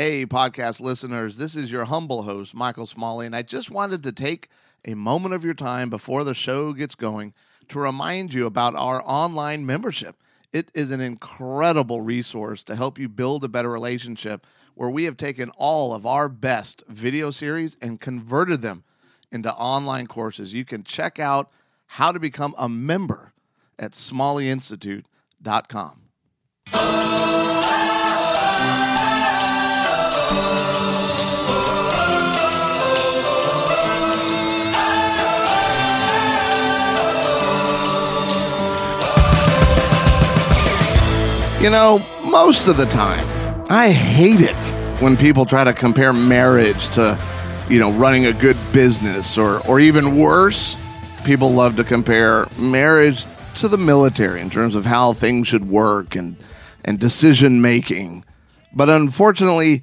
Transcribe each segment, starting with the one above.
Hey, podcast listeners, this is your humble host, Michael Smalley, and I just wanted to take a moment of your time before the show gets going to remind you about our online membership. It is an incredible resource to help you build a better relationship where we have taken all of our best video series and converted them into online courses. You can check out how to become a member at smalleyinstitute.com. You know, most of the time, I hate it when people try to compare marriage to, you know, running a good business or or even worse, people love to compare marriage to the military in terms of how things should work and and decision making. But unfortunately,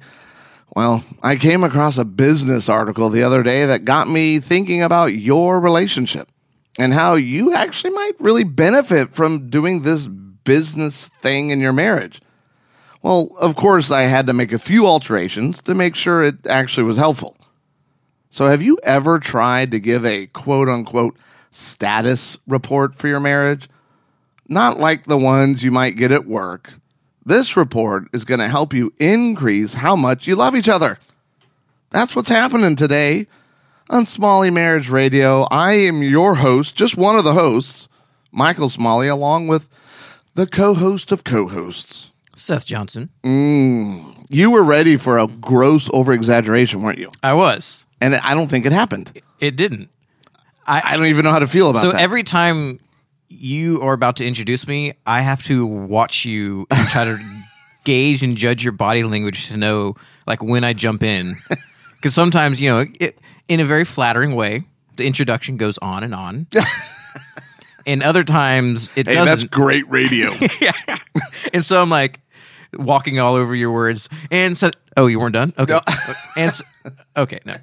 well, I came across a business article the other day that got me thinking about your relationship and how you actually might really benefit from doing this business thing in your marriage. Well, of course, I had to make a few alterations to make sure it actually was helpful. So, have you ever tried to give a quote unquote status report for your marriage? Not like the ones you might get at work. This report is going to help you increase how much you love each other. That's what's happening today on Smalley Marriage Radio. I am your host, just one of the hosts, Michael Smalley, along with the co host of co hosts. Seth Johnson. Mm, you were ready for a gross over exaggeration, weren't you? I was. And I don't think it happened. It didn't. I don't even know how to feel about So that. So every time you are about to introduce me, I have to watch you and try to gauge and judge your body language to know like when I jump in. Because sometimes, you know, it, in a very flattering way, the introduction goes on and on. and other times it hey, doesn't. That's great radio. yeah. and so I'm like walking all over your words. And so, oh, you weren't done? Okay. No. and so, okay, no.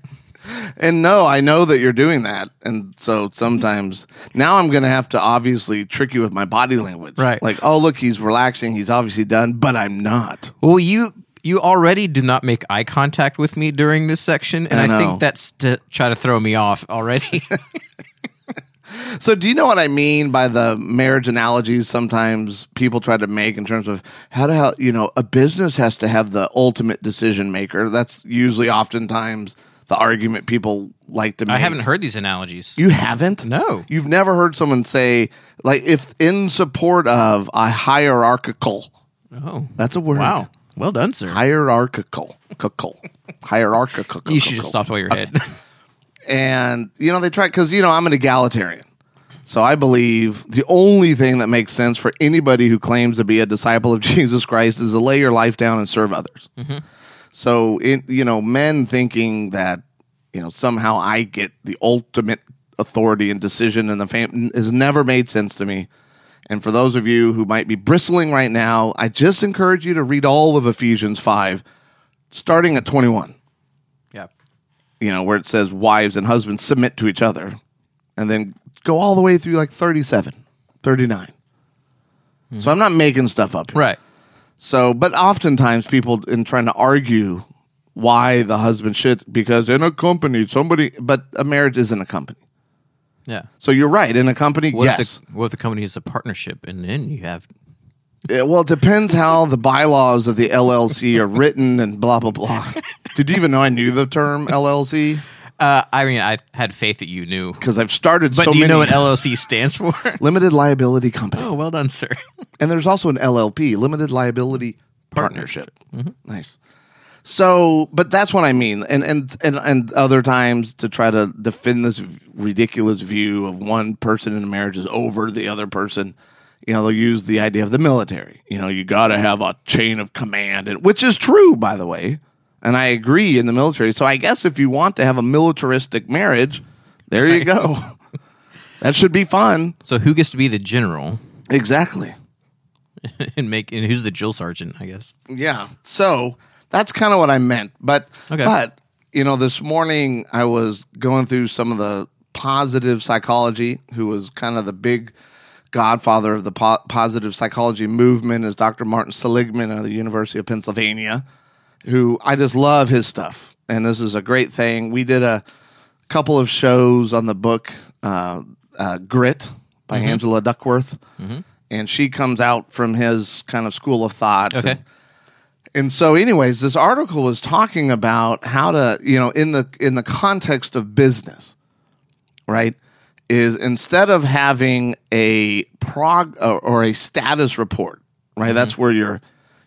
and no, I know that you're doing that. And so sometimes now I'm going to have to obviously trick you with my body language. Right. Like, oh, look, he's relaxing. He's obviously done, but I'm not. Well, you you already do not make eye contact with me during this section, and I I, think that's to try to throw me off already. So, do you know what I mean by the marriage analogies sometimes people try to make in terms of how to, how, you know, a business has to have the ultimate decision maker? That's usually oftentimes the argument people like to make. I haven't heard these analogies. You haven't? No. You've never heard someone say, like, if in support of a hierarchical, oh, that's a word. wow. Well done, sir. Hierarchical. Hierarchical. you should just stop while your head. and you know they try because you know i'm an egalitarian. So i believe the only thing that makes sense for anybody who claims to be a disciple of jesus christ is to lay your life down and serve others. Mm-hmm. So in you know men thinking that you know somehow i get the ultimate authority and decision in the family has never made sense to me. And for those of you who might be bristling right now i just encourage you to read all of ephesians 5 starting at 21 yeah. You know, where it says wives and husbands submit to each other, and then go all the way through like 37, 39. So I'm not making stuff up. Here. Right. So, but oftentimes people in trying to argue why the husband should, because in a company, somebody, but a marriage isn't a company. Yeah. So you're right. In a company, What yes. if the what if the company is a partnership and then you have well, it depends how the bylaws of the LLC are written and blah, blah, blah. Did you even know I knew the term LLC? uh I mean I had faith that you knew. Because I've started But so do you many know what LLC stands for? limited liability company. oh, well done, sir. And there's also an LLP, limited liability partnership. Nice. So, but that's what I mean. And, and and and other times to try to defend this ridiculous view of one person in a marriage is over the other person. You know, they'll use the idea of the military. You know, you got to have a chain of command, and which is true, by the way. And I agree in the military. So I guess if you want to have a militaristic marriage, there you go. that should be fun. So who gets to be the general Exactly. and make and who's the drill sergeant, I guess. Yeah. So that's kind of what I meant. But Okay. but you know, this morning I was going through some of the positive psychology, who was kind of the big godfather of the po- positive psychology movement, is Dr. Martin Seligman of the University of Pennsylvania. Who I just love his stuff, and this is a great thing. We did a couple of shows on the book uh, uh, Grit by Angela Duckworth, and she comes out from his kind of school of thought. Okay. And, and so, anyways, this article was talking about how to, you know, in the in the context of business, right? Is instead of having a prog or, or a status report, right? That's where your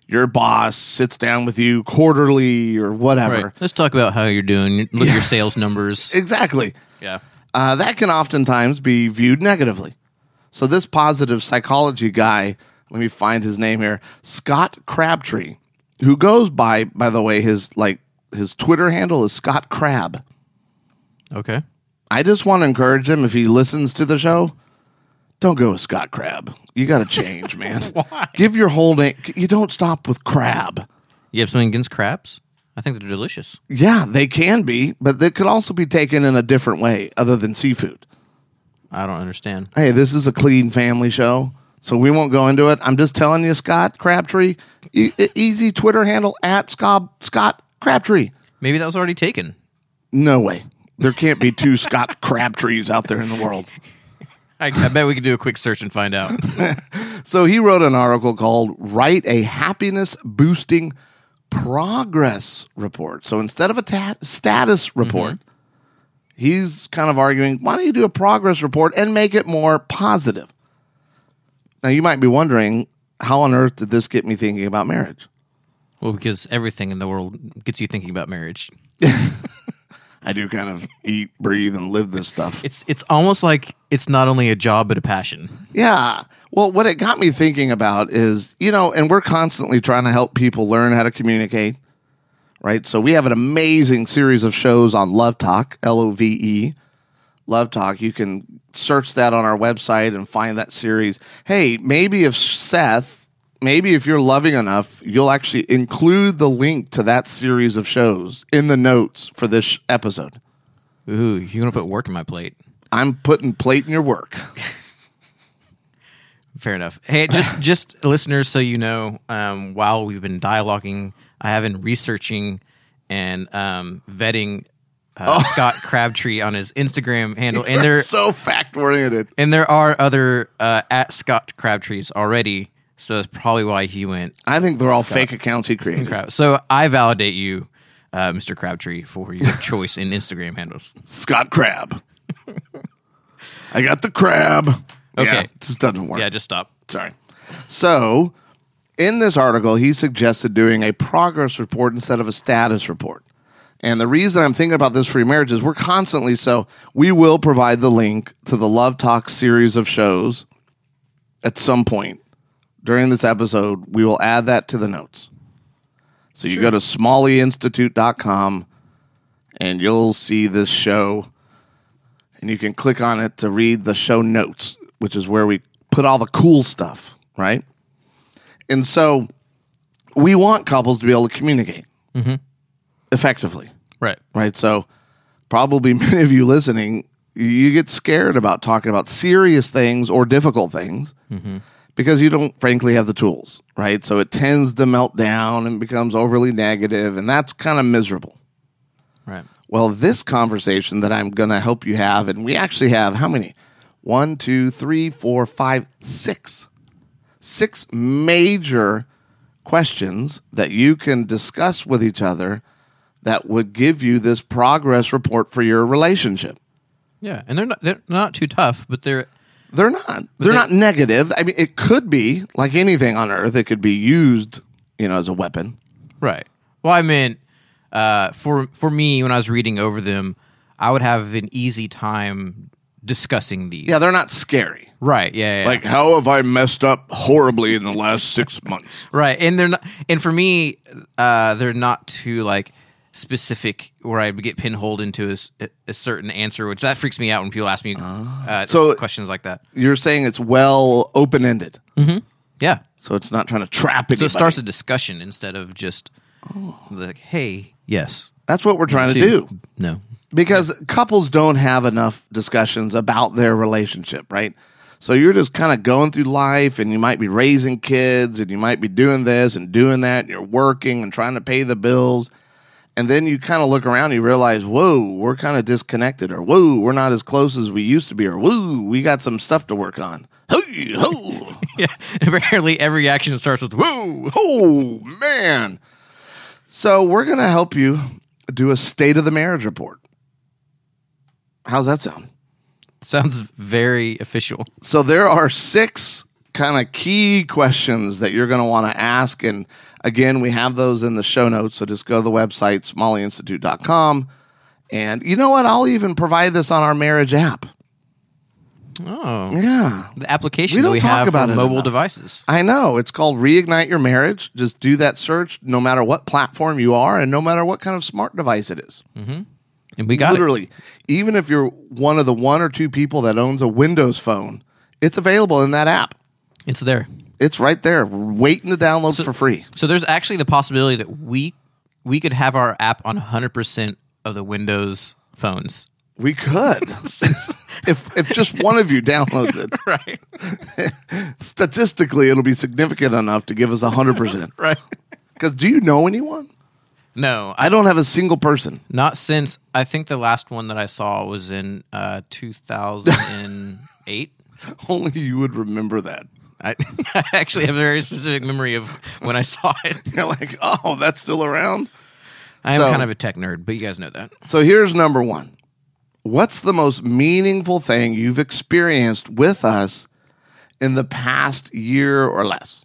your boss sits down with you quarterly or whatever. Right. Let's talk about how you're doing. Look at your sales numbers. Exactly. yeah. Uh, that can oftentimes be viewed negatively. So this positive psychology guy, let me find his name here, Scott Crabtree, who goes by, by the way, his like his Twitter handle is Scott Crab. Okay. I just want to encourage him if he listens to the show, don't go with Scott Crab. You got to change, man. Why? Give your whole name. You don't stop with crab. You have something against crabs? I think they're delicious. Yeah, they can be, but they could also be taken in a different way other than seafood. I don't understand. hey, this is a clean family show, so we won't go into it. I'm just telling you, Scott Crabtree, e- easy Twitter handle at Scott Scott Crabtree. Maybe that was already taken. No way. There can't be two Scott Crabtrees out there in the world. I, I bet we could do a quick search and find out. So he wrote an article called Write a Happiness Boosting Progress Report. So instead of a ta- status mm-hmm. report, he's kind of arguing why don't you do a progress report and make it more positive? Now, you might be wondering how on earth did this get me thinking about marriage? well, because everything in the world gets you thinking about marriage. I do kind of eat, breathe, and live this stuff. It's it's almost like it's not only a job but a passion. Yeah. Well, what it got me thinking about is, you know, and we're constantly trying to help people learn how to communicate, right? So we have an amazing series of shows on Love Talk, L O V E, Love Talk. You can search that on our website and find that series. Hey, maybe if Seth, maybe if you're loving enough, you'll actually include the link to that series of shows in the notes for this episode. Ooh, you want to put work in my plate? I'm putting plate in your work. Fair enough. Hey, just just listeners, so you know, um, while we've been dialoguing, I have been researching and um, vetting uh, Scott Crabtree on his Instagram handle, and they're so fact oriented. and there are other uh, at Scott Crabtrees already. So that's probably why he went I think they're all fake accounts he created. Crab. So I validate you, uh, Mr. Crabtree, for your choice in Instagram handles. Scott Crab. I got the crab. Okay. Yeah, it just doesn't work. Yeah, just stop. Sorry. So, in this article, he suggested doing a progress report instead of a status report. And the reason I'm thinking about this for your marriage is we're constantly so we will provide the link to the Love Talk series of shows at some point during this episode. We will add that to the notes. So you go to smalleyinstitute.com and you'll see this show and you can click on it to read the show notes, which is where we put all the cool stuff, right? And so we want couples to be able to communicate mm-hmm. effectively, Right. right? So probably many of you listening, you get scared about talking about serious things or difficult things mm-hmm. Because you don't frankly have the tools, right? So it tends to melt down and becomes overly negative, and that's kind of miserable. Right. Well, this conversation that I'm going to help you have, and we actually have how many? One, two, three, four, five, six. Six major questions that you can discuss with each other that would give you this progress report for your relationship. Yeah, and they're not they're not too tough, but they're They're not. They're they- not negative. I mean, it could be like anything on earth. It could be used, you know, as a weapon. right. Well, I mean, uh, for for me when I was reading over them, I would have an easy time discussing these. Yeah, they're not scary. right. Yeah, yeah, Like, how have I messed up horribly in the last six months? right. And they're not. And for me, uh, they're not too like specific where I get pinholed into a certain answer, which that freaks me out when people ask me uh, So- questions like that. You're saying it's well open ended. Yeah. So it's not trying to trap anybody. So it starts a discussion instead of just like, hey, yes, That's what we're trying to do. no. Because couples don't have enough discussions about their relationship, right? So you're just kind of going through life and you might be raising kids and you might be doing this and doing that and you're working and trying to pay the bills. And then you kind of look around and you realize, whoa, we're kind of disconnected or whoa, we're not as close as we used to be or whoa, we got some stuff to work on. Hey, ho, Yeah. Apparently, every action starts with whoa. oh, man. So we're going to help you do a state of the marriage report. How's that sound? Sounds very official. So there are six kind of key questions that you're going to want to ask. And again, we have those in the show notes. So just go to the website, smalleyinstitute.com. And you know what? I'll even provide this on our marriage app. Oh, Yeah. the application We don't we talk have about for it mobile enough. devices. I know. It's called Reignite Your Marriage. Just do that search no matter what platform you are and no matter what kind of smart device it is. Mm-hmm. And we got it. Literally, even if you're one of the one or two people that owns a Windows phone, it's available in that app. It's there. It's right there, waiting to download for free. So there's actually the possibility that we we could have our app on 100% of the Windows phones. We could. if if just one of you downloads it, Right. statistically it'll be significant enough to give us 100%. Right. Cuz do you know anyone? No, I I don't have a single person. not since I think the last one that I saw was in uh 2008. Only you would remember that. I, I actually have a very specific memory of when I saw it. You're like, "Oh, that's still around?" I am So- kind of a tech nerd, but you guys know that. So here's number 1. What's the most meaningful thing you've experienced with us in the past year or less?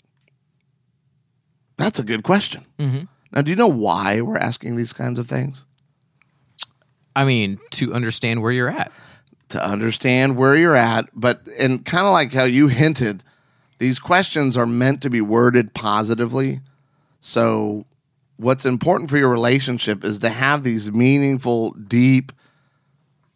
That's a good question. Mm-hmm. Now, do you know why we're asking these kinds of things? I mean, to understand where you're at. to understand where you're at, but and kind of like how you hinted, these questions are meant to be worded positively. So what's important for your relationship is to have these meaningful, deep,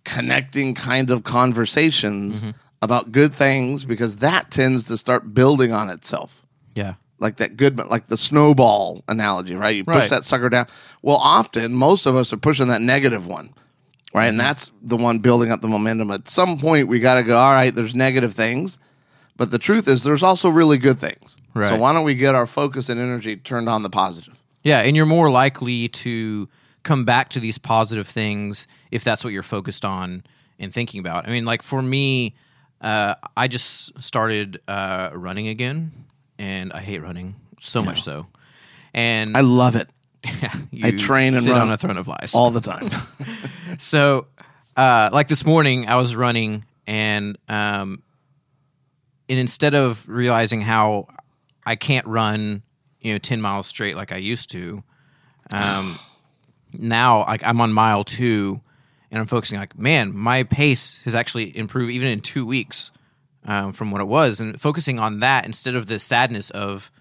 connecting kind of conversations mm-hmm. about good things because that tends to start building on itself. Yeah. like that good like the snowball analogy right? You push Right. that sucker down. Well often most of us are pushing that negative one right? And mm-hmm. that's the one building up the momentum. At some point we got to go all right there's negative things but the truth is there's also really good things so why don't we get our focus and energy turned on the positive Yeah, and you're more likely to come back to these positive things if that's what you're focused on and thinking about. I mean, like for me, uh, I just started uh, running again, and I hate running so much so. And i love it you train and sit run on a throne of lies. all the time So, uh, like this morning, I was running, and um, and instead of realizing how I can't run, you know, ten miles straight like I used to, um, now like I'm on mile two, and I'm focusing like, man, my pace has actually improved even in two weeks um, from what it was, and focusing on that instead of the sadness of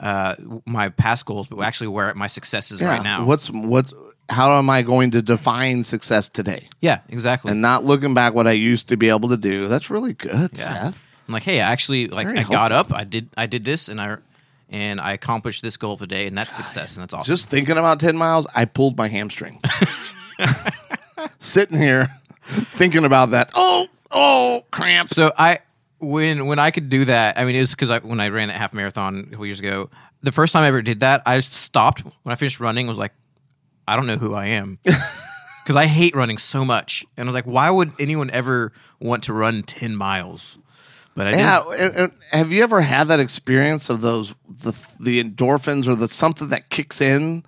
uh, my past goals, but actually where my success is right now. what's what how am i going to define success today yeah, exactly. and not looking back what i used to be able to do that's really good Yeah. seth I'm like, hey, I actually like Very I got up, I did I did this and I and I accomplished this goal of the day and that's success and that's awesome. Just thinking about 10 miles, I pulled my hamstring. Sitting here thinking about that. Oh, oh, cramps. so I when when I could do that, I mean it was because I when I ran that half marathon a couple years ago, the first time I ever did that, I just stopped when I finished running, was like, I don't know who I am. Because I hate running so much. And I was like, why would anyone ever want to run ten miles? But I. Yeah, and- and have you ever had that experience of those the the endorphins or the something that kicks in,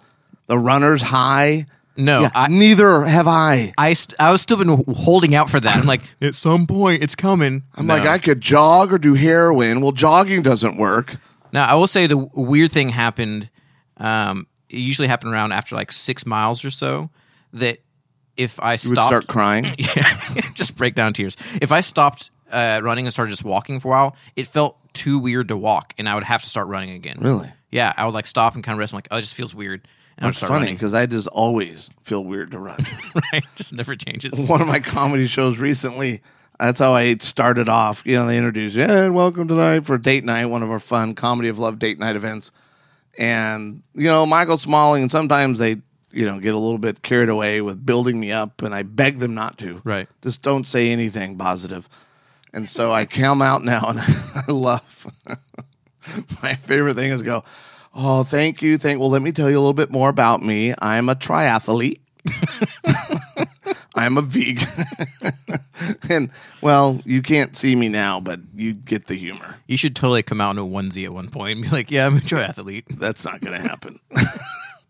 the runner's high? No, Yeah, I, neither have I. I, st- I was still been holding out for that. I'm like, at some point, it's coming. I'm like, I could jog or do heroin. Well, jogging doesn't work. Now, I will say the w- weird thing happened. Um, it usually happened around after like six miles or so. That if I You would stopped, start crying. yeah, just break down tears. If I stopped uh, running and started just walking for a while, it felt too weird to walk, and I would have to start running again. Really? Yeah, I would like stop and kind of rest. I'm like, oh, it just feels weird. And That's funny because I just always feel weird to run. right? Just never changes. one of my comedy shows recently. That's how I started off. You know, they introduced, yeah, and welcome tonight for date night, one of our fun comedy of love date night events. And you know, Michael Smalley, and sometimes they, you know, get a little bit carried away with building me up, and I beg them not to. Right. Just don't say anything positive. And so I come out now and I love my favorite thing is go, Oh, thank you. Thank well, let me tell you a little bit more about me. I'm a triathlete. I'm a vegan. and well, you can't see me now, but you get the humor. You should totally come out in a onesie at one point and be like, "Yeah, I'm a triathlete." That's not going to happen.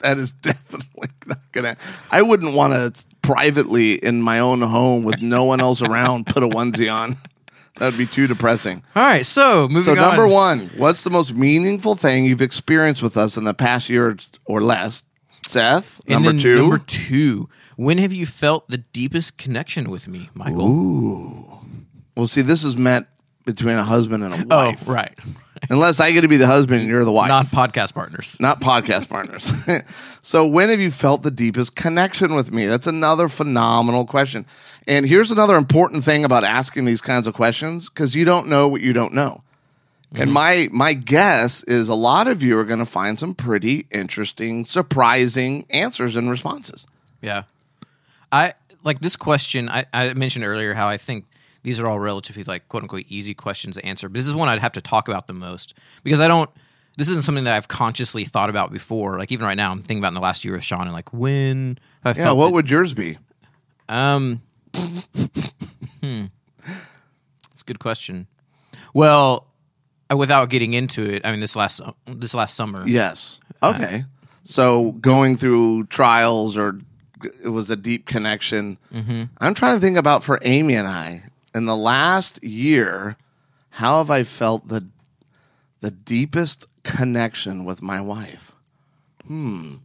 that is definitely not going to. I wouldn't want to privately in my own home with no one else around put a onesie on. That would be too depressing. All right, so moving on. So on. number one, what's the most meaningful thing you've experienced with us in the past year or less? Seth. And number then two. Number two. When have you felt the deepest connection with me, Michael? Ooh. Well, see, this is meant between a husband and a wife. Oh, wife. right. Unless I get to be the husband and you're the wife. Not podcast partners. not podcast partners. so, when have you felt the deepest connection with me? That's another phenomenal question. And here's another important thing about asking these kinds of questions because you don't know what you don't know. And my my guess is a lot of you are going to find some pretty interesting, surprising answers and responses. Yeah. I like this question. I, I mentioned earlier how I think these are all relatively like quote unquote easy questions to answer, but this is one I'd have to talk about the most because I don't. This isn't something that I've consciously thought about before. Like even right now, I'm thinking about in the last year with Shauna and like when I Yeah, what that- would yours be? um. Hmm. It's a good question. Well, uh, without getting into it, I mean this last this last summer. Yes. Okay. So going through trials or it was a deep connection. I'm trying to think about for Amy and I in the last year, how have I felt the the deepest connection with my wife? Hmm.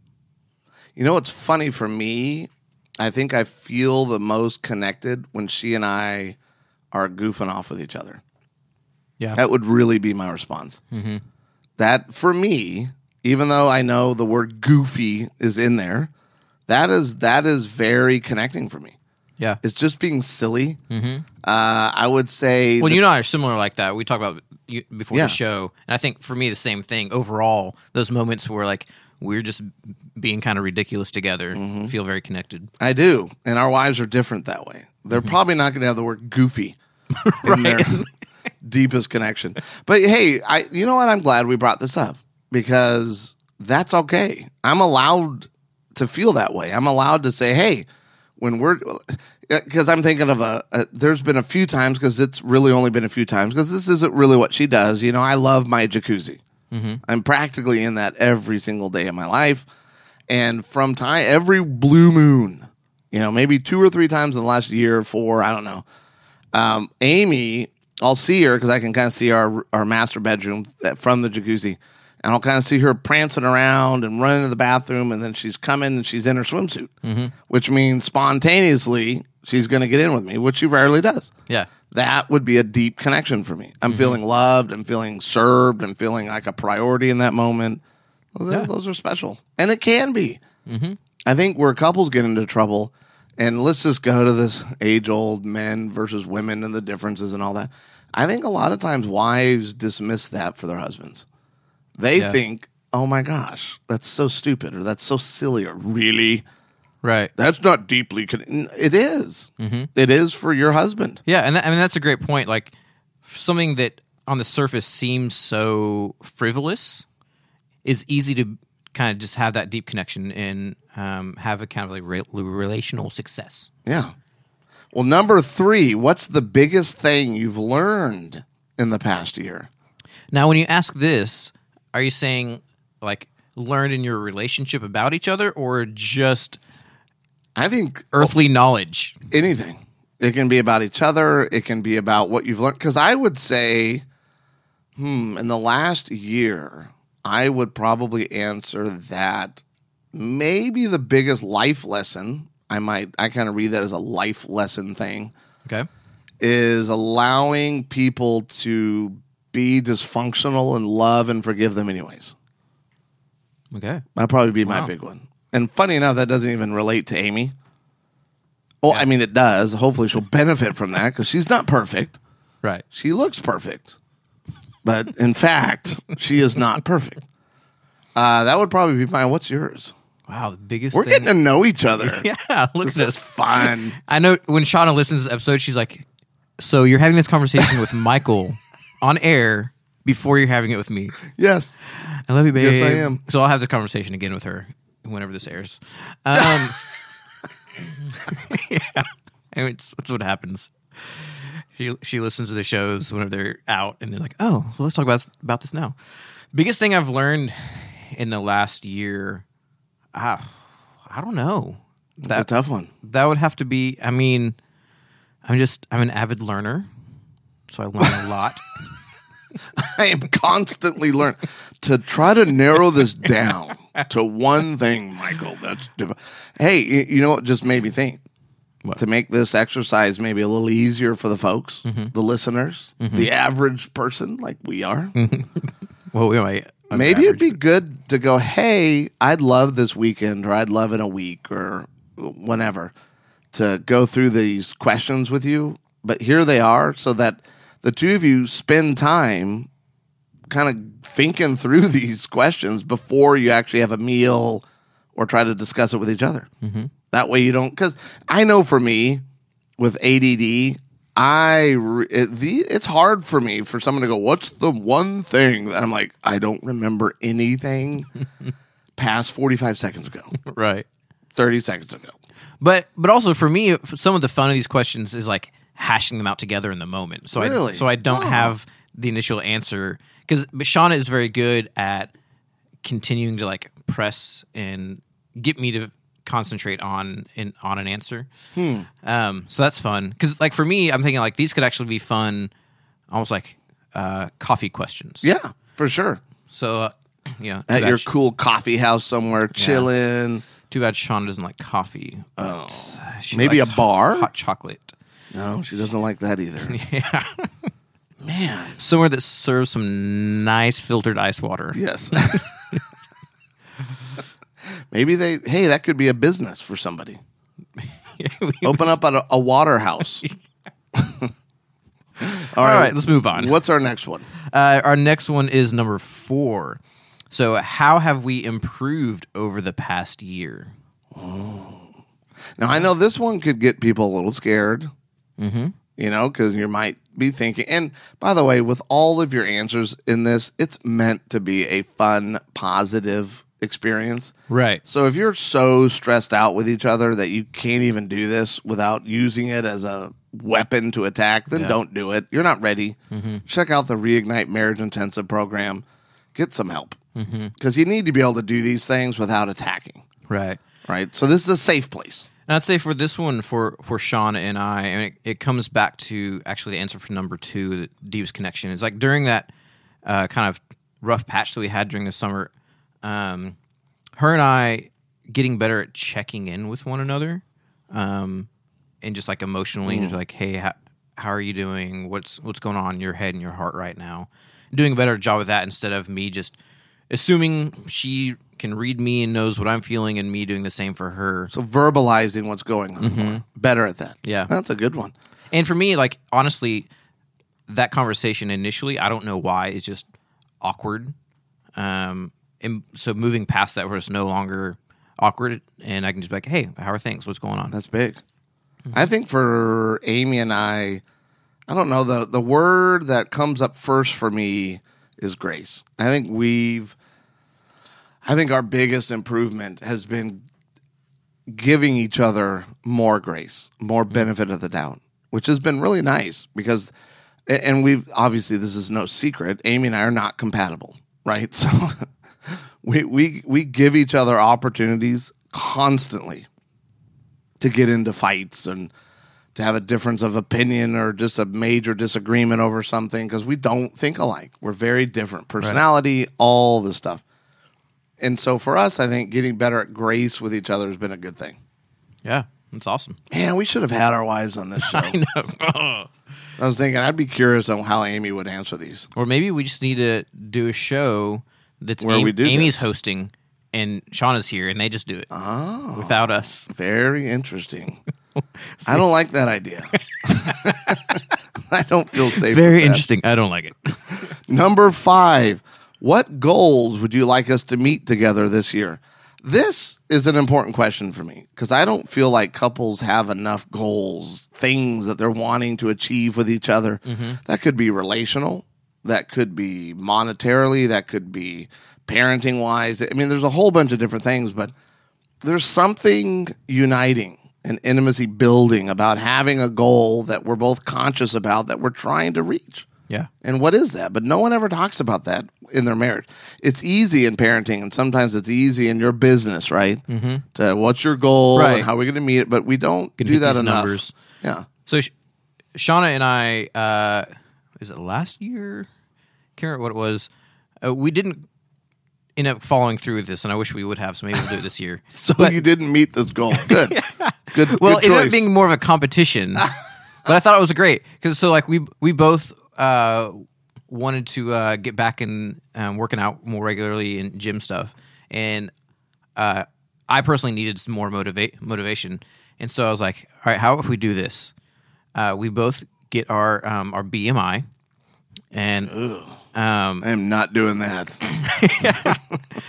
You know what's funny for me? I think I feel the most connected when she and I are goofing off with each other. Yeah. That would really be my response. Mm-hmm. That for me, even though I know the word goofy is in there, that is that is very connecting for me. Yeah. It's just being silly. Mm-hmm. Uh, I would say. Well, that- you and I are similar like that. We talked about you, before Yeah. the show, and I think for me the same thing. Overall, those moments where like we're just being kind of ridiculous together, Mm-hmm. feel very connected. I do, and our wives are different that way. They're probably not going to have the word goofy in their deepest connection. But hey, I you know what? I'm glad we brought this up because that's okay. I'm allowed to feel that way. I'm allowed to say, hey, when we're uh, because I'm thinking of a, a there's been a few times because it's really only been a few times because this isn't really what she does. You know, I love my jacuzzi. Mm-hmm. I'm practically in that every single day of my life. And from time every blue moon, you know, maybe two or three times in the last year or four, I don't know. Um, Amy, I'll see her because I can kind of see our our master bedroom uh, from the jacuzzi, and I'll kind of see her prancing around and running to the bathroom, and then she's coming and she's in her swimsuit, mm-hmm. which means spontaneously she's going to get in with me, which she rarely does Yeah, that would be a deep connection for me. I'm mm-hmm. feeling loved. I'm feeling served. I'm feeling like a priority in that moment. Those, are, Yeah. those are special, and it can be. Mm-hmm. I think where couples get into trouble, and let's just go to this age old men versus women and the differences and all that. I think a lot of times wives dismiss that for their husbands. They Yeah. think, oh my gosh, that's so stupid, or that's so silly, or really, right. that's not deeply. Con-. It is. It is for your husband. Yeah, and that, I mean that's a great point. Like something that on the surface seems so frivolous is easy to kind of just have that deep connection and um, have a kind of like re- relational success. Yeah. Well, number three, what's the biggest thing you've learned in the past year? Now, when you ask this, are you saying like learned in your relationship about each other, or just I think earthly knowledge? anything. It can be about each other. It can be about what you've learned. Because I would say, hmm, in the last year, I would probably answer that maybe the biggest life lesson. I might, I kind of read that as a life lesson thing. Okay. is allowing people to be dysfunctional and love and forgive them anyways. Okay. That'd probably be my Wow. big one. And funny enough, that doesn't even relate to Amy. Well, I mean, it does. Hopefully, she'll benefit from that because she's not perfect. Right. She looks perfect, but in fact, she is not perfect. Uh, that would probably be mine. What's yours? Wow. The biggest. We're thing- getting to know each other. Yeah. Look at This is this. fun. I know when Shauna listens to the episode, she's like, So you're having this conversation with Michael on air before you're having it with me. Yes. I love you, babe. Yes, I am. So I'll have the conversation again with her whenever this airs. Um, yeah, and it's that's what happens. She she listens to the shows whenever they're out, and they're like, "Oh, well, let's talk about about this now." Biggest thing I've learned in the last year, ah, I don't know. That's a tough one. That would have to be. I mean, I'm just I'm an avid learner, so I learn a lot. I am constantly learning to try to narrow this down to one thing, Michael. That's diff- hey, you, know what just made me think What? to make this exercise maybe a little easier for the folks, Mm-hmm. the listeners, the average person like we are. well, wait, I'm maybe it'd be good to go, hey, I'd love this weekend or I'd love in a week or whenever to go through these questions with you. But here they are so that the two of you spend time kind of thinking through these questions before you actually have a meal or try to discuss it with each other. Mm-hmm. That way you don't, because I know for me with ADD, I it, the, it's hard for me for someone to go, "What's the one thing?" that I'm like, I don't remember anything past 45 seconds ago, right? 30 seconds ago. But but also for me, some of the fun of these questions is like hashing them out together in the moment. So I so I don't Oh. have the initial answer because Shauna is very good at continuing to like press and get me to concentrate on in on an answer. Hmm. Um, so that's fun because like for me, I'm thinking like these could actually be fun, almost like uh, coffee questions. Yeah, for sure. So uh, you know, At your Sh- cool coffee house somewhere, chilling. too bad Shauna doesn't like coffee. Oh. Maybe a bar? hot chocolate. No, she doesn't like that either. Yeah. Man. somewhere that serves some nice filtered ice water. Yes. Maybe they, hey, that could be a business for somebody. Open up a, a water house. All right, let's move on. What's our next one? Uh, our next one is number four. So, how have we improved over the past year? Now, I know this one could get people a little scared, mm-hmm. you know, because you might be thinking. And by the way, with all of your answers in this, it's meant to be a fun, positive experience. Right. So if you're so stressed out with each other that you can't even do this without using it as a weapon to attack, then don't do it. You're not ready. Check out the Reignite Marriage Intensive program. Get some help because you need to be able to do these things without attacking. Right. Right. So this is a safe place. And I'd say for this one, for for Shauna and I, and it, it comes back to actually the answer for number two, the deepest connection. It's like during that uh, kind of rough patch that we had during the summer, um, her and I getting better at checking in with one another, um, and just like emotionally, just like, hey, how, how are you doing? What's what's going on in your head and your heart right now? Doing a better job of that instead of me just assuming she can read me and knows what I'm feeling, and me doing the same for her. So verbalizing what's going on. more. Better at that. Yeah. That's a good one. And for me, like honestly, that conversation initially, I don't know why, it's just awkward. Um, and so moving past that, where it's no longer awkward, and I can just be like, "Hey, how are things? What's going on?" That's big. I think for Amy and I, I don't know the the word that comes up first for me is grace. I think we've I think our biggest improvement has been giving each other more grace, more mm-hmm. benefit of the doubt, which has been really nice because and we've obviously this is no secret, Amy and I are not compatible, right? So we we we give each other opportunities constantly to get into fights and to have a difference of opinion or just a major disagreement over something because we don't think alike. We're very different personality, all this stuff. And so for us, I think getting better at grace with each other has been a good thing. Yeah, that's awesome. Man, we should have had our wives on this show. I, know. was thinking I'd be curious on how Amy would answer these. or maybe we just need to do a show that's Where we do Amy's this. hosting and Shauna's here, and they just do it Oh, without us. very interesting. I don't like that idea. I don't feel safe. Very interesting. I don't like it. Number five, what goals would you like us to meet together this year? This is an important question for me because I don't feel like couples have enough goals, things that they're wanting to achieve with each other. Mm-hmm. That could be relational, that could be monetarily, that could be parenting wise. I mean, there's a whole bunch of different things, but there's something uniting and intimacy building about having a goal that we're both conscious about that we're trying to reach. Yeah. And what is that? But no one ever talks about that in their marriage. It's easy in parenting, and sometimes it's easy in your business, right? Mm-hmm. To what's your goal Right. and how are we going to meet it? But we don't Gonna do that enough. numbers. Yeah. So Sh- Shauna and I, uh, is it last year? Can't remember what it was. Uh, we didn't end up following through with this, and I wish we would have. So maybe we'll do it this year. So But- you didn't meet this goal. Good. Good. well, good it ended up being more of a competition, but I thought it was great because so like we we both uh, wanted to uh, get back in um, working out more regularly and gym stuff, and uh, I personally needed some more motivate motivation, and so I was like, all right, how if we do this? Uh, we both get our um, our BMI, and um, I am not doing that.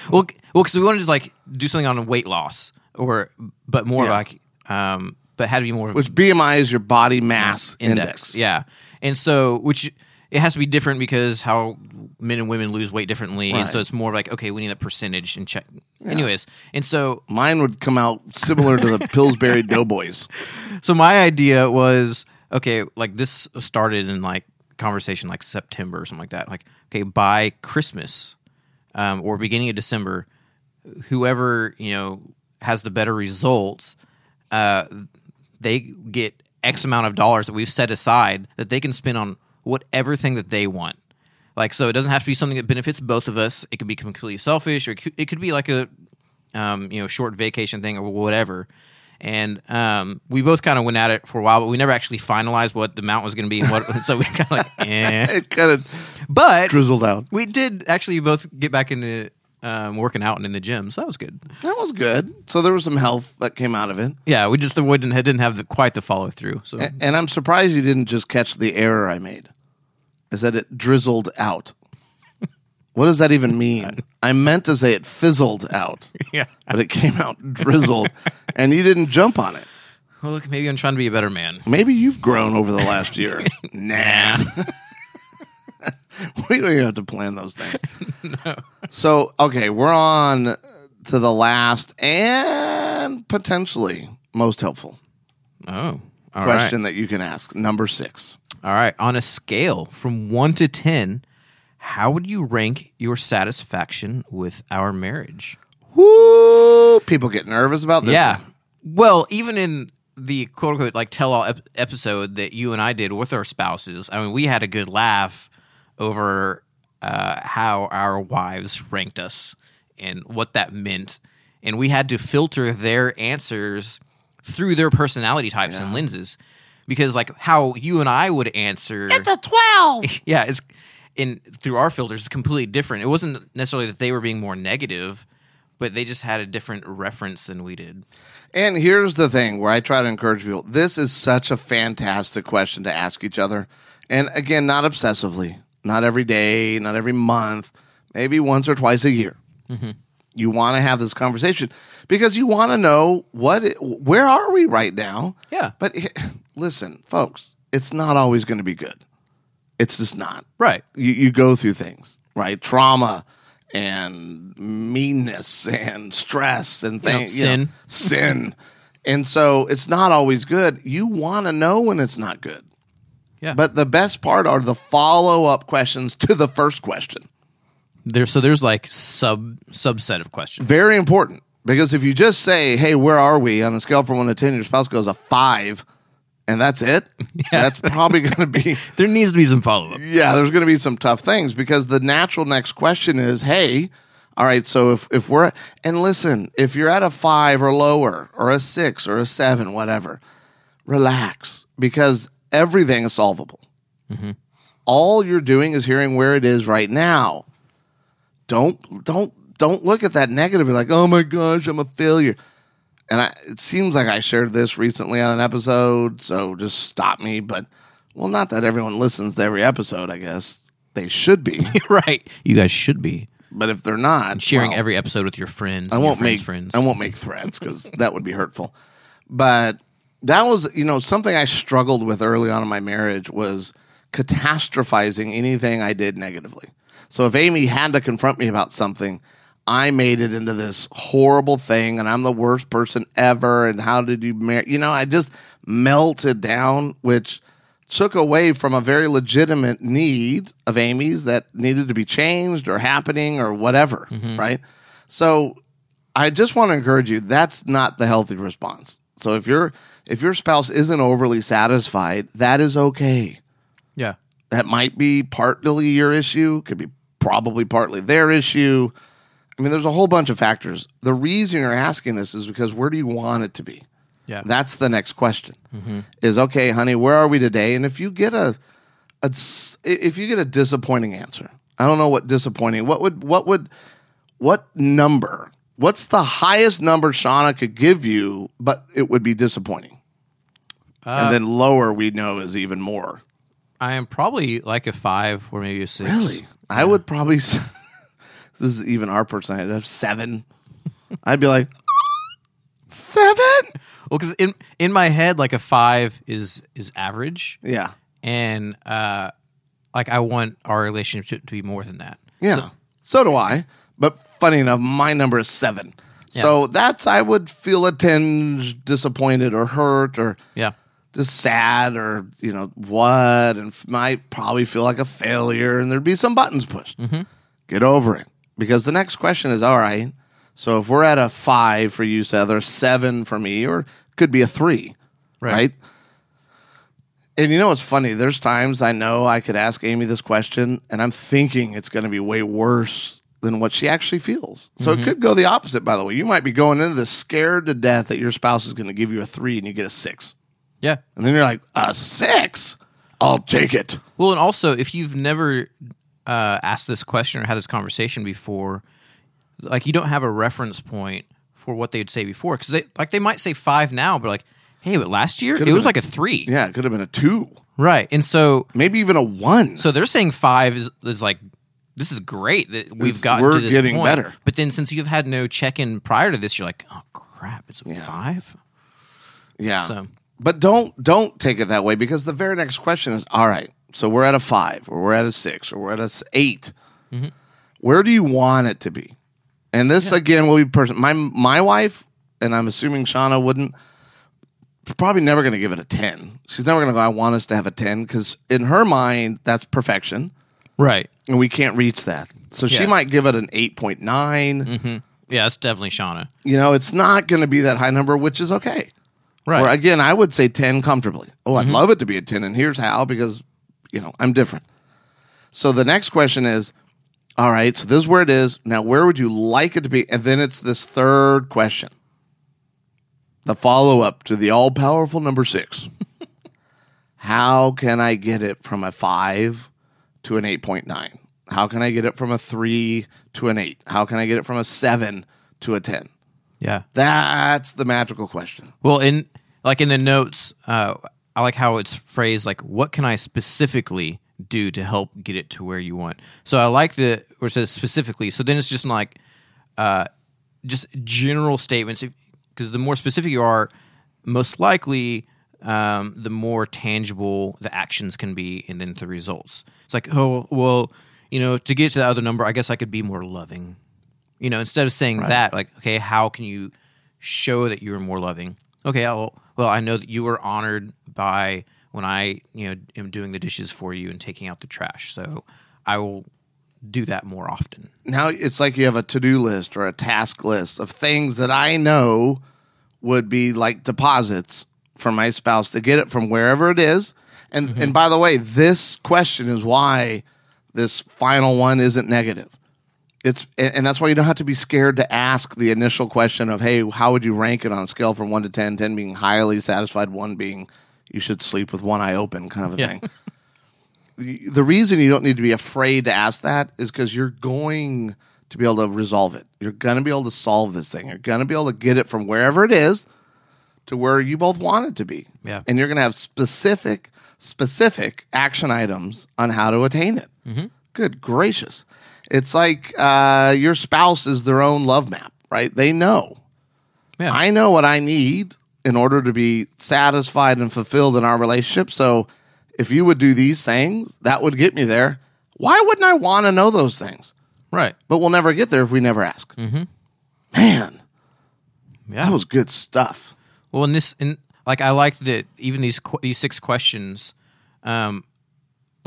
well, well, because we wanted to like do something on weight loss, or but more Yeah. like, um, but had to be more Which BMI is your body mass index. index. Yeah, and so which it has to be different because how men and women lose weight differently, and so it's more like okay, we need a percentage and check. Anyways, and so Mine would come out similar to the Pillsbury Doughboys. so my idea was okay, like this started in like conversation like September or something like that. Like okay, by Christmas um, or beginning of December, whoever you know has the better results, uh, they get X amount of dollars that we've set aside that they can spend on whatever thing that they want. Like so, it doesn't have to be something that benefits both of us. It could be completely selfish, or it could, it could be like a um, you know short vacation thing or whatever. And um, we both kind of went at it for a while, but we never actually finalized what the amount was going to be. And what, so we kind of like, eh. It kind of But drizzled out. we did actually both get back into um, working out and in the gym, so that was good. That was good. So there was some health that came out of it. Yeah, we just the didn't didn't have the, quite the follow through. So A- And I'm surprised you didn't just catch the error I made. I said it drizzled out. What does that even mean? I meant to say it fizzled out, yeah. but it came out drizzled, and you didn't jump on it. Well, look, maybe I'm trying to be a better man. Maybe you've grown over the last year. nah. we don't even have to plan those things. no. So, okay, we're on to the last and potentially most helpful Oh, all right. question that you can ask. Number six. All right. On a scale from one to ten, how would you rank your satisfaction with our marriage? Woo! People get nervous about this. yeah. one. Well, even in the quote unquote like tell all ep- episode that you and I did with our spouses, I mean, we had a good laugh over uh, how our wives ranked us and what that meant. And we had to filter their answers through their personality types and lenses. Because like how you and I would answer It's a 12. yeah, it's in through our filters it's completely different. It wasn't necessarily that they were being more negative, but they just had a different reference than we did. And here's the thing where I try to encourage people this is such a fantastic question to ask each other. And again, not obsessively, not every day, not every month, maybe once or twice a year. Mm-hmm. You want to have this conversation because you want to know what, where are we right now? Yeah. But listen, folks, it's not always going to be good. It's just not. Right. You, you go through things, right? Trauma and meanness and stress and things. you know, sin. sin. And so it's not always good. You want to know when it's not good. Yeah. But the best part are the follow up questions to the first question. There so there's like sub subset of questions. Very important because if you just say, "Hey, where are we on the scale from one to ten? Your spouse goes a five, and that's it. That's probably going to be There needs to be some follow up. yeah. There's going to be some tough things because the natural next question is, "Hey, all right. So if if we're and listen, if you're at a five or lower, or a six or a seven, whatever, relax because everything is solvable. Mm-hmm. All you're doing is hearing where it is right now. Don't don't don't look at that negative. Like, oh my gosh, I'm a failure. And I, it seems like I shared this recently on an episode, so just stop me. But well, not that everyone listens to every episode. I guess they should be. right. You guys should be. But if they're not, Sharing well, every episode with your friends. I won't friends' make friends. I won't make threats because that would be hurtful. But that was you know something I struggled with early on in my marriage was catastrophizing anything I did negatively. So if Amy had to confront me about something, I made it into this horrible thing, and I'm the worst person ever. And how did you marry? You know, I just melted down, which took away from a very legitimate need of Amy's that needed to be changed or happening or whatever, mm-hmm. right? So I just want to encourage you that's not the healthy response. So if your if your spouse isn't overly satisfied, that is okay. yeah. That might be partly your issue, could be probably partly their issue. I mean, there's a whole bunch of factors. The reason you're asking this is because where do you want it to be? Yeah. That's the next question. Mm-hmm. Is okay, honey, where are we today? And if you get a, a if you get a disappointing answer, I don't know what disappointing. What would what would what number? What's the highest number Shauna could give you, but it would be disappointing? And then lower we know is even more. I am probably like a five or maybe a six. Really, I would probably. this is even our personality. I'd have seven. I'd be like seven. Well, because in in my head, like a five is is average, Yeah, and uh, like I want our relationship to be more than that. yeah. So, do I. But funny enough, my number is seven. So that's I would feel a tinge disappointed or hurt or Yeah. Just sad or you know what, and f- might probably feel like a failure, and there'd be some buttons pushed. Mm-hmm. Get over it because the next question is all right. So if we're at a five for you, Seth, or seven for me, or could be a three, Right. right? And you know what's funny? There's times I know I could ask Amy this question, and I'm thinking it's going to be way worse than what she actually feels. So it mm-hmm. could go the opposite. By the way, you might be going into this scared to death that your spouse is going to give you a three, and you get a six. Yeah. And then you're like, a six? I'll take it. Well, and also if you've never uh, asked this question or had this conversation before, like you don't have a reference point for what they'd say before because they like they might say five now, but like, hey, but last year it was like a three, Yeah, it could have been a two, right? And so maybe even a one. so they're saying five is is like this is great that we've It's- got we're to this getting point. better. But then since you've had no check in prior to this, you're like, oh crap, it's a five. yeah. So- But don't don't take it that way because the very next question is all right. So we're at a five, or we're at a six, or we're at a 8 Mm-hmm. Where do you want it to be? And this again will be person. My my wife, and I'm assuming Shauna wouldn't. Probably never going to give it a ten. She's never going to go. I want us to have a ten because in her mind that's perfection. Right. and we can't reach that. So she might give it an 8.9. Yeah, that's definitely Shauna. You know, it's not going to be that high number, which is okay. Right. Or again, I would say 10 comfortably. Oh, I'd mm-hmm. love it to be a 10, and here's how because, you know, I'm different. So the next question is all right, so this is where it is. Now, where would you like it to be? And then it's this third question the follow up to the all powerful number six. how can I get it from a five to an 8.9? How can I get it from a three to an eight? How can I get it from a seven to a 10? Yeah. That's the magical question. Well, in like in the notes, uh, I like how it's phrased like, "What can I specifically do to help get it to where you want?" So I like the where it says specifically. So then it's just like, uh, just general statements. Because the more specific you are, most likely, um, the more tangible the actions can be, and then the results. It's like, oh, well, you know, to get to the other number, I guess I could be more loving. You know, instead of saying that, like, okay, how can you show that you're more loving? Okay, I'll, well, I know that you were honored by when I, you know, am doing the dishes for you and taking out the trash. So I will do that more often. now it's like you have a to-do list or a task list of things that I know would be like deposits for my spouse to get it from wherever it is. And mm-hmm. and by the way, this question is why this final one isn't negative. It's and that's why you don't have to be scared to ask the initial question of, "Hey, how would you rank it on a scale from 1 to 10, 10 being highly satisfied, 1 being you should sleep with one eye open kind of a Yeah. thing." the the reason you don't need to be afraid to ask that is because you're going to be able to resolve it. You're going to be able to solve this thing. You're going to be able to get it from wherever it is to where you both want it to be. Yeah. And you're going to have specific, specific action items on how to attain it. Mm-hmm. Good gracious. It's like uh, your spouse is their own love map, right? They know. Yeah. I know what I need in order to be satisfied and fulfilled in our relationship. So if you would do these things, that would get me there. Why wouldn't I want to know those things? right. But we'll never get there if we never ask. Mm-hmm. Man, Yeah. that was good stuff. Well, in this, in like, I liked that even these qu- these six questions, um,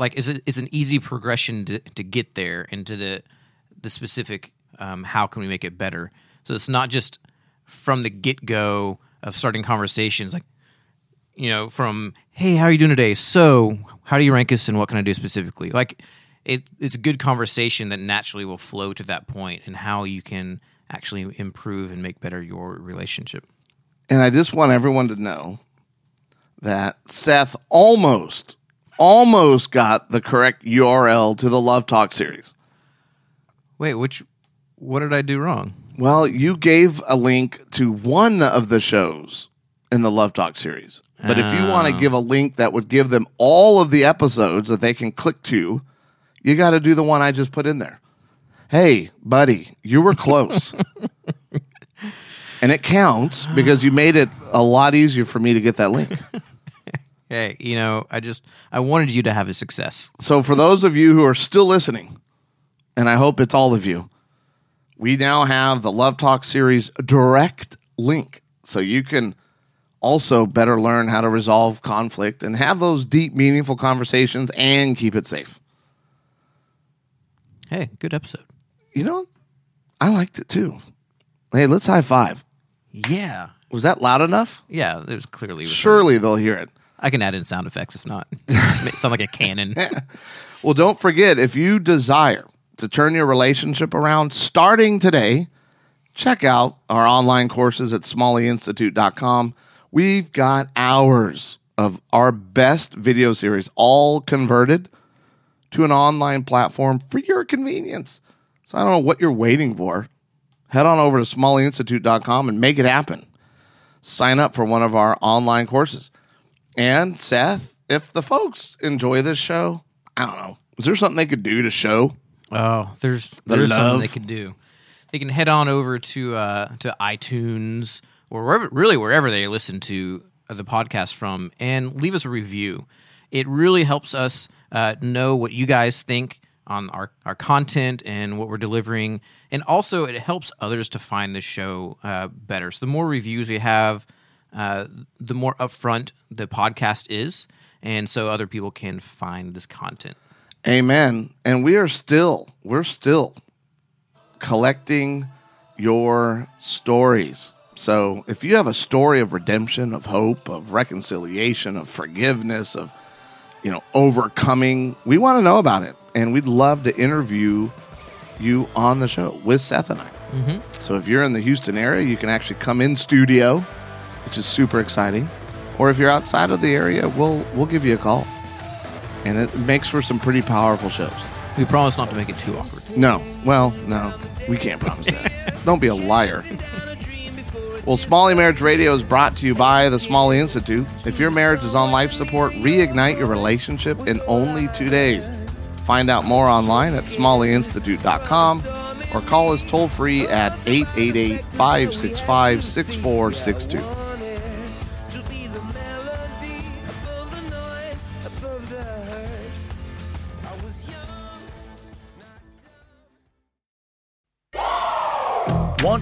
like, is it it's an easy progression to, to get there into the the specific. Um, how can we make it better? So it's not just from the get go of starting conversations, like, you know, from hey, how are you doing today? So, how do you rank us, and what can I do specifically? Like, it it's a good conversation that naturally will flow to that point, and how you can actually improve and make better your relationship. And I just want everyone to know that Seth almost, almost got the correct URL to the Love Talk series. Wait, which what did I do wrong? Well, you gave a link to one of the shows in the Love Talk series. But if you want to oh. give a link that would give them all of the episodes that they can click to, you got to do the one I just put in there. Hey, buddy, you were close. and it counts because you made it a lot easier for me to get that link. Hey, you know, I just I wanted you to have a success. So, for those of you who are still listening, and I hope it's all of you, we now have the Love Talk series direct link. So you can also better learn how to resolve conflict and have those deep, meaningful conversations and keep it safe. Hey, good episode. You know, I liked it too. Hey, let's high five. Yeah. Was that loud enough? Yeah, it was clearly Surely they'll hear it. I can add in sound effects if not. Make it sound like a cannon. Well, don't forget if you desire to turn your relationship around starting today, check out our online courses at smalleyinstitute.com. We've got hours of our best video series all converted to an online platform for your convenience. So I don't know what you're waiting for. Head on over to smalleyinstitute.com and make it happen. Sign up for one of our online courses. And Seth, if the folks enjoy this show, I don't know. Is there something they could do to show? Oh, there's The there's love. something they could do. They can head on over to uh, to iTunes or wherever, really wherever they listen to the podcast from, and leave us a review. It really helps us uh, know what you guys think on our our content and what we're delivering, and also it helps others to find the show uh, better. So the more reviews we have, uh, the more upfront the podcast is, and so other people can find this content. Amen. And we are still, we're still collecting your stories. So if you have a story of redemption, of hope, of reconciliation, of forgiveness, of you know, overcoming, we want to know about it. And we'd love to interview you on the show with Seth and I. Mm-hmm. So if you're in the Houston area, you can actually come in studio, which is super exciting. Or if you're outside of the area, we'll we'll give you a call. And it makes for some pretty powerful shows. We promise not to make it too awkward. No. Well, no. We can't promise that. Don't be a liar. Well, Smalley Marriage Radio is brought to you by the Smalley Institute. If your marriage is on life support, reignite your relationship in only two days. Find out more online at smalleyinstitute.com or call us toll free at 888 565 6462.